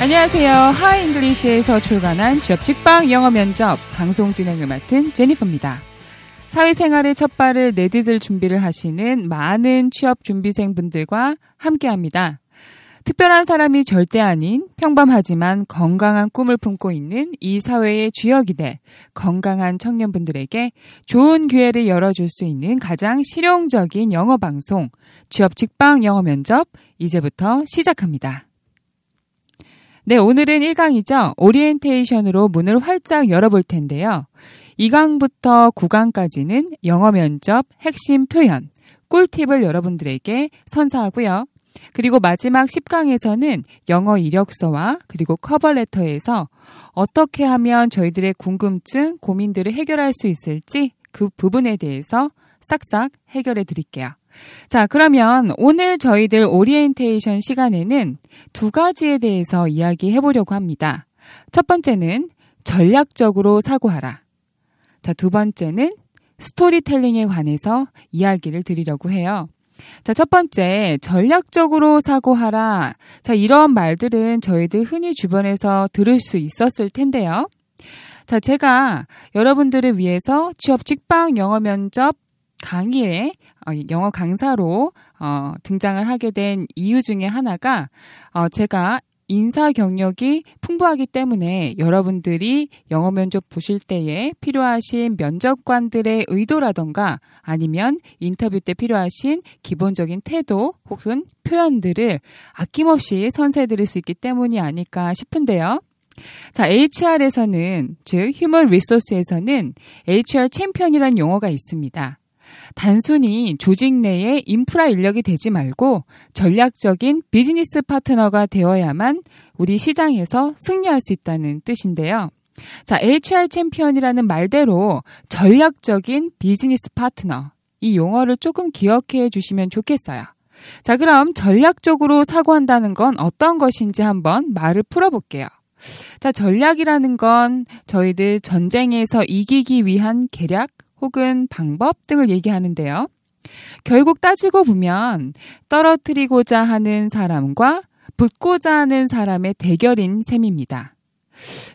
안녕하세요. 하잉글리시에서 출간한 취업 직방 영어 면접 방송 진행을 맡은 제니퍼입니다. 사회생활의 첫 발을 내딛을 준비를 하시는 많은 취업 준비생분들과 함께합니다. 특별한 사람이 절대 아닌 평범하지만 건강한 꿈을 품고 있는 이 사회의 주역이돼 건강한 청년분들에게 좋은 기회를 열어줄 수 있는 가장 실용적인 영어 방송 취업 직방 영어 면접 이제부터 시작합니다. 네, 오늘은 1강이죠. 오리엔테이션으로 문을 활짝 열어볼 텐데요. 2강부터 9강까지는 영어 면접 핵심 표현, 꿀팁을 여러분들에게 선사하고요. 그리고 마지막 10강에서는 영어 이력서와 그리고 커버레터에서 어떻게 하면 저희들의 궁금증, 고민들을 해결할 수 있을지 그 부분에 대해서 싹싹 해결해 드릴게요. 자, 그러면 오늘 저희들 오리엔테이션 시간에는 두 가지에 대해서 이야기해 보려고 합니다. 첫 번째는 전략적으로 사고하라. 자, 두 번째는 스토리텔링에 관해서 이야기를 드리려고 해요. 자, 첫 번째, 전략적으로 사고하라. 자, 이런 말들은 저희들 흔히 주변에서 들을 수 있었을 텐데요. 자, 제가 여러분들을 위해서 취업 직방 영어 면접 강의에 어, 영어 강사로 어, 등장을 하게 된 이유 중에 하나가 어, 제가 인사 경력이 풍부하기 때문에 여러분들이 영어 면접 보실 때에 필요하신 면접관들의 의도라던가 아니면 인터뷰 때 필요하신 기본적인 태도 혹은 표현들을 아낌없이 선사해드릴 수 있기 때문이 아닐까 싶은데요. 자, HR에서는, 즉, human resource에서는 HR 챔피언이라는 용어가 있습니다. 단순히 조직 내의 인프라 인력이 되지 말고 전략적인 비즈니스 파트너가 되어야만 우리 시장에서 승리할 수 있다는 뜻인데요. 자, HR 챔피언이라는 말대로 전략적인 비즈니스 파트너. 이 용어를 조금 기억해 주시면 좋겠어요. 자, 그럼 전략적으로 사고한다는 건 어떤 것인지 한번 말을 풀어볼게요. 자, 전략이라는 건 저희들 전쟁에서 이기기 위한 계략 혹은 방법 등을 얘기하는데요. 결국 따지고 보면 떨어뜨리고자 하는 사람과 붙고자 하는 사람의 대결인 셈입니다.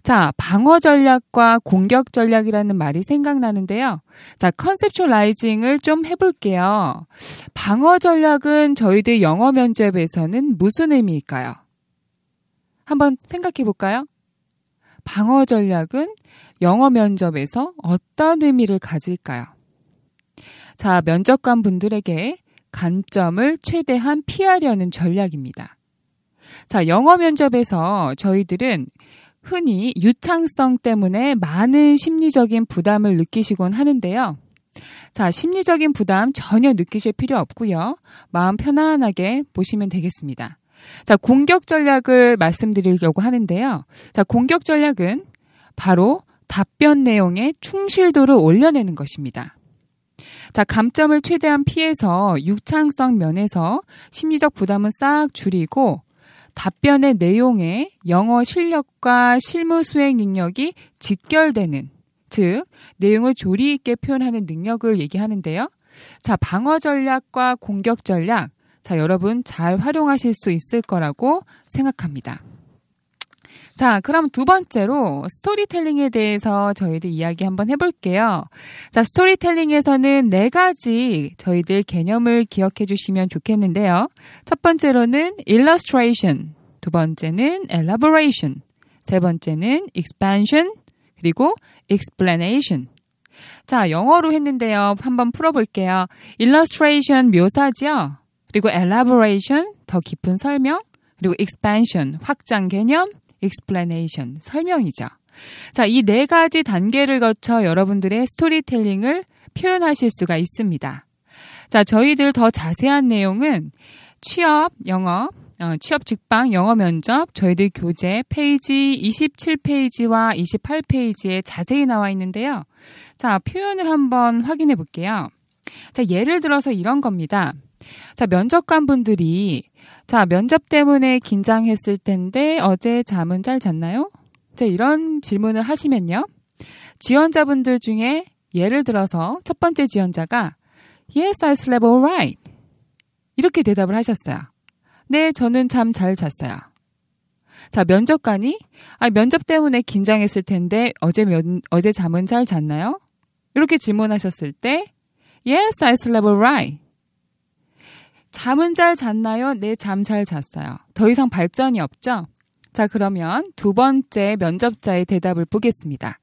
자, 방어 전략과 공격 전략이라는 말이 생각나는데요. 자, 컨셉츄라이징을 좀 해볼게요. 방어 전략은 저희들 영어 면접에서는 무슨 의미일까요? 한번 생각해 볼까요? 방어 전략은 영어 면접에서 어떤 의미를 가질까요? 자, 면접관 분들에게 간점을 최대한 피하려는 전략입니다. 자, 영어 면접에서 저희들은 흔히 유창성 때문에 많은 심리적인 부담을 느끼시곤 하는데요. 자, 심리적인 부담 전혀 느끼실 필요 없고요. 마음 편안하게 보시면 되겠습니다. 자, 공격 전략을 말씀드리려고 하는데요. 자, 공격 전략은 바로 답변 내용의 충실도를 올려내는 것입니다. 자, 감점을 최대한 피해서 유창성 면에서 심리적 부담은 싹 줄이고 답변의 내용에 영어 실력과 실무 수행 능력이 직결되는, 즉, 내용을 조리 있게 표현하는 능력을 얘기하는데요. 자, 방어 전략과 공격 전략, 자, 여러분 잘 활용하실 수 있을 거라고 생각합니다. 자, 그럼 두 번째로 스토리텔링에 대해서 저희들 이야기 한번 해볼게요. 자, 스토리텔링에서는 네 가지 저희들 개념을 기억해 주시면 좋겠는데요. 첫 번째로는 illustration, 두 번째는 elaboration, 세 번째는 expansion, 그리고 explanation. 자, 영어로 했는데요. 한번 풀어볼게요. illustration 묘사죠? 그리고 elaboration 더 깊은 설명, 그리고 expansion 확장 개념, explanation 설명이죠. 자, 이 네 가지 단계를 거쳐 여러분들의 스토리텔링을 표현하실 수가 있습니다. 자, 저희들 더 자세한 내용은 취업 영어 어, 취업 직방 영어 면접 저희들 교재 페이지 27페이지와 28페이지에 자세히 나와 있는데요. 자, 표현을 한번 확인해 볼게요. 자, 예를 들어서 이런 겁니다. 자, 면접관 분들이 자, 면접 때문에 긴장했을 텐데 어제 잠은 잘 잤나요? 자, 이런 질문을 하시면요. 지원자분들 중에 예를 들어서 첫 번째 지원자가 Yes, I slept alright. 이렇게 대답을 하셨어요. 네, 저는 잠 잘 잤어요. 자, 면접관이 아, 면접 때문에 긴장했을 텐데 어제 면, 어제 잠은 잘 잤나요? 이렇게 질문하셨을 때 Yes, I slept right. 잠은 잘 잤나요? 네, 잠 잘 잤어요. 더 이상 발전이 없죠? 자, 그러면 두 번째 면접자의 대답을 보겠습니다.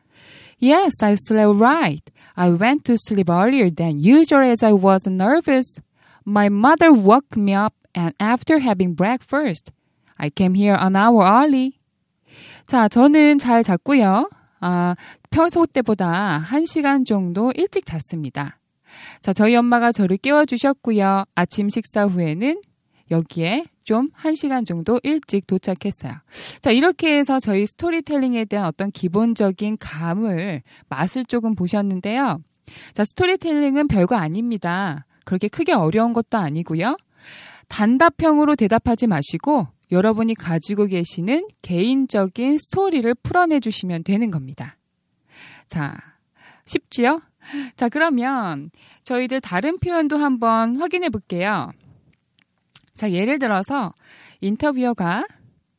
Yes, I slept right. I went to sleep earlier than usual as I was nervous. My mother woke me up and after having breakfast, I came here an hour early. 자, 저는 잘 잤고요. 아, 평소 때보다 1시간 정도 일찍 잤습니다. 자, 저희 엄마가 저를 깨워주셨고요. 아침 식사 후에는 여기에 좀 1시간 정도 일찍 도착했어요. 자, 이렇게 해서 저희 스토리텔링에 대한 어떤 기본적인 감을, 맛을 조금 보셨는데요. 자, 스토리텔링은 별거 아닙니다. 그렇게 크게 어려운 것도 아니고요. 단답형으로 대답하지 마시고 여러분이 가지고 계시는 개인적인 스토리를 풀어내 주시면 되는 겁니다. 자, 쉽지요? 자, 그러면 저희들 다른 표현도 한번 확인해 볼게요. 자, 예를 들어서 인터뷰어가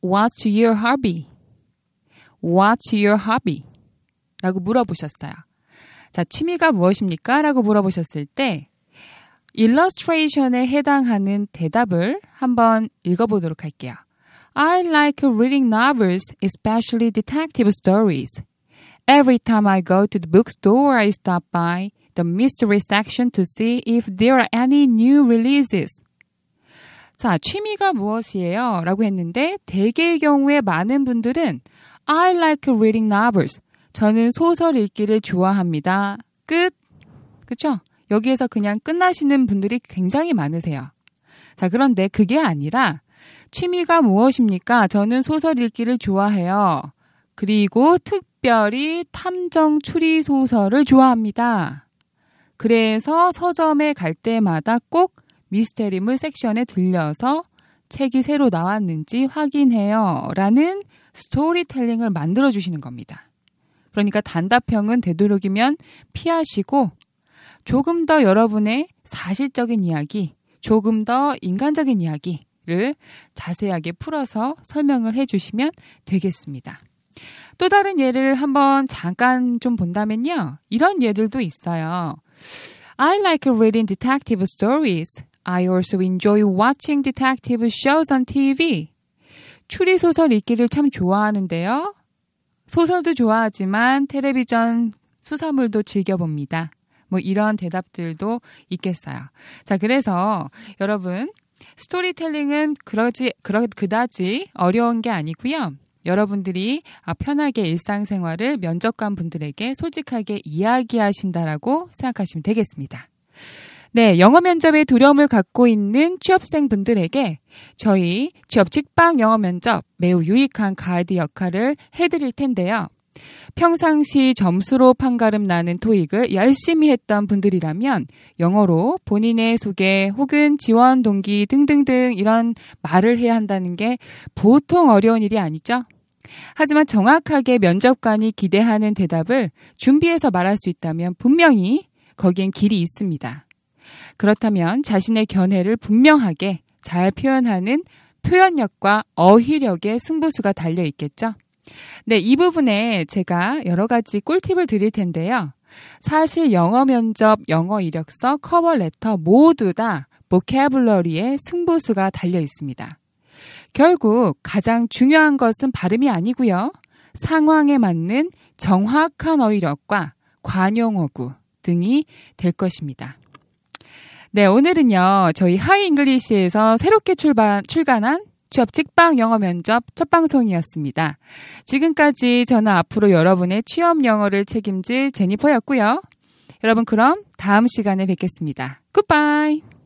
What's your hobby? What's your hobby? 라고 물어보셨어요. 자, 취미가 무엇입니까? 라고 물어보셨을 때 일러스트레이션에 해당하는 대답을 한번 읽어보도록 할게요. I like reading novels, especially detective stories. Every time I go to the bookstore, I stop by the mystery section to see if there are any new releases. 자, 취미가 무엇이에요? 라고 했는데, 대개의 경우에 많은 분들은 I like reading novels. 저는 소설 읽기를 좋아합니다. 끝. 그쵸? 여기에서 그냥 끝나시는 분들이 굉장히 많으세요. 자, 그런데 그게 아니라 취미가 무엇입니까? 저는 소설 읽기를 좋아해요. 그리고 특 별히 탐정 추리 소설을 좋아합니다. 그래서 서점에 갈 때마다 꼭 미스테리물 섹션에 들려서 책이 새로 나왔는지 확인해요. 라는 스토리텔링을 만들어 주시는 겁니다. 그러니까 단답형은 되도록이면 피하시고 조금 더 여러분의 사실적인 이야기, 조금 더 인간적인 이야기를 자세하게 풀어서 설명을 해 주시면 되겠습니다. 또 다른 예를 한번 잠깐 좀 본다면요. 이런 예들도 있어요. I like reading detective stories. I also enjoy watching detective shows on TV. 추리소설 읽기를 참 좋아하는데요. 소설도 좋아하지만 텔레비전 수사물도 즐겨봅니다. 뭐 이런 대답들도 있겠어요. 자, 그래서 여러분, 스토리텔링은 그러지, 그러, 그다지 어려운 게 아니고요. 여러분들이 편하게 일상생활을 면접관 분들에게 솔직하게 이야기하신다라고 생각하시면 되겠습니다. 네, 영어 면접에 두려움을 갖고 있는 취업생 분들에게 저희 취업 직방 영어 면접 매우 유익한 가이드 역할을 해드릴 텐데요. 평상시 점수로 판가름 나는 토익을 열심히 했던 분들이라면 영어로 본인의 소개 혹은 지원 동기 등등등 이런 말을 해야 한다는 게 보통 어려운 일이 아니죠. 하지만 정확하게 면접관이 기대하는 대답을 준비해서 말할 수 있다면 분명히 거기엔 길이 있습니다. 그렇다면 자신의 견해를 분명하게 잘 표현하는 표현력과 어휘력의 승부수가 달려 있겠죠. 네, 이 부분에 제가 여러 가지 꿀팁을 드릴 텐데요. 사실 영어 면접, 영어 이력서, 커버 레터 모두 다 보캐블러리의 승부수가 달려 있습니다. 결국 가장 중요한 것은 발음이 아니고요. 상황에 맞는 정확한 어휘력과 관용어구 등이 될 것입니다. 네, 오늘은요, 저희 하이 잉글리시에서 새롭게 출발, 출간한 취업 직방 영어 면접 첫 방송이었습니다. 지금까지 저는 앞으로 여러분의 취업 영어를 책임질 제니퍼였고요. 여러분 그럼 다음 시간에 뵙겠습니다. Goodbye!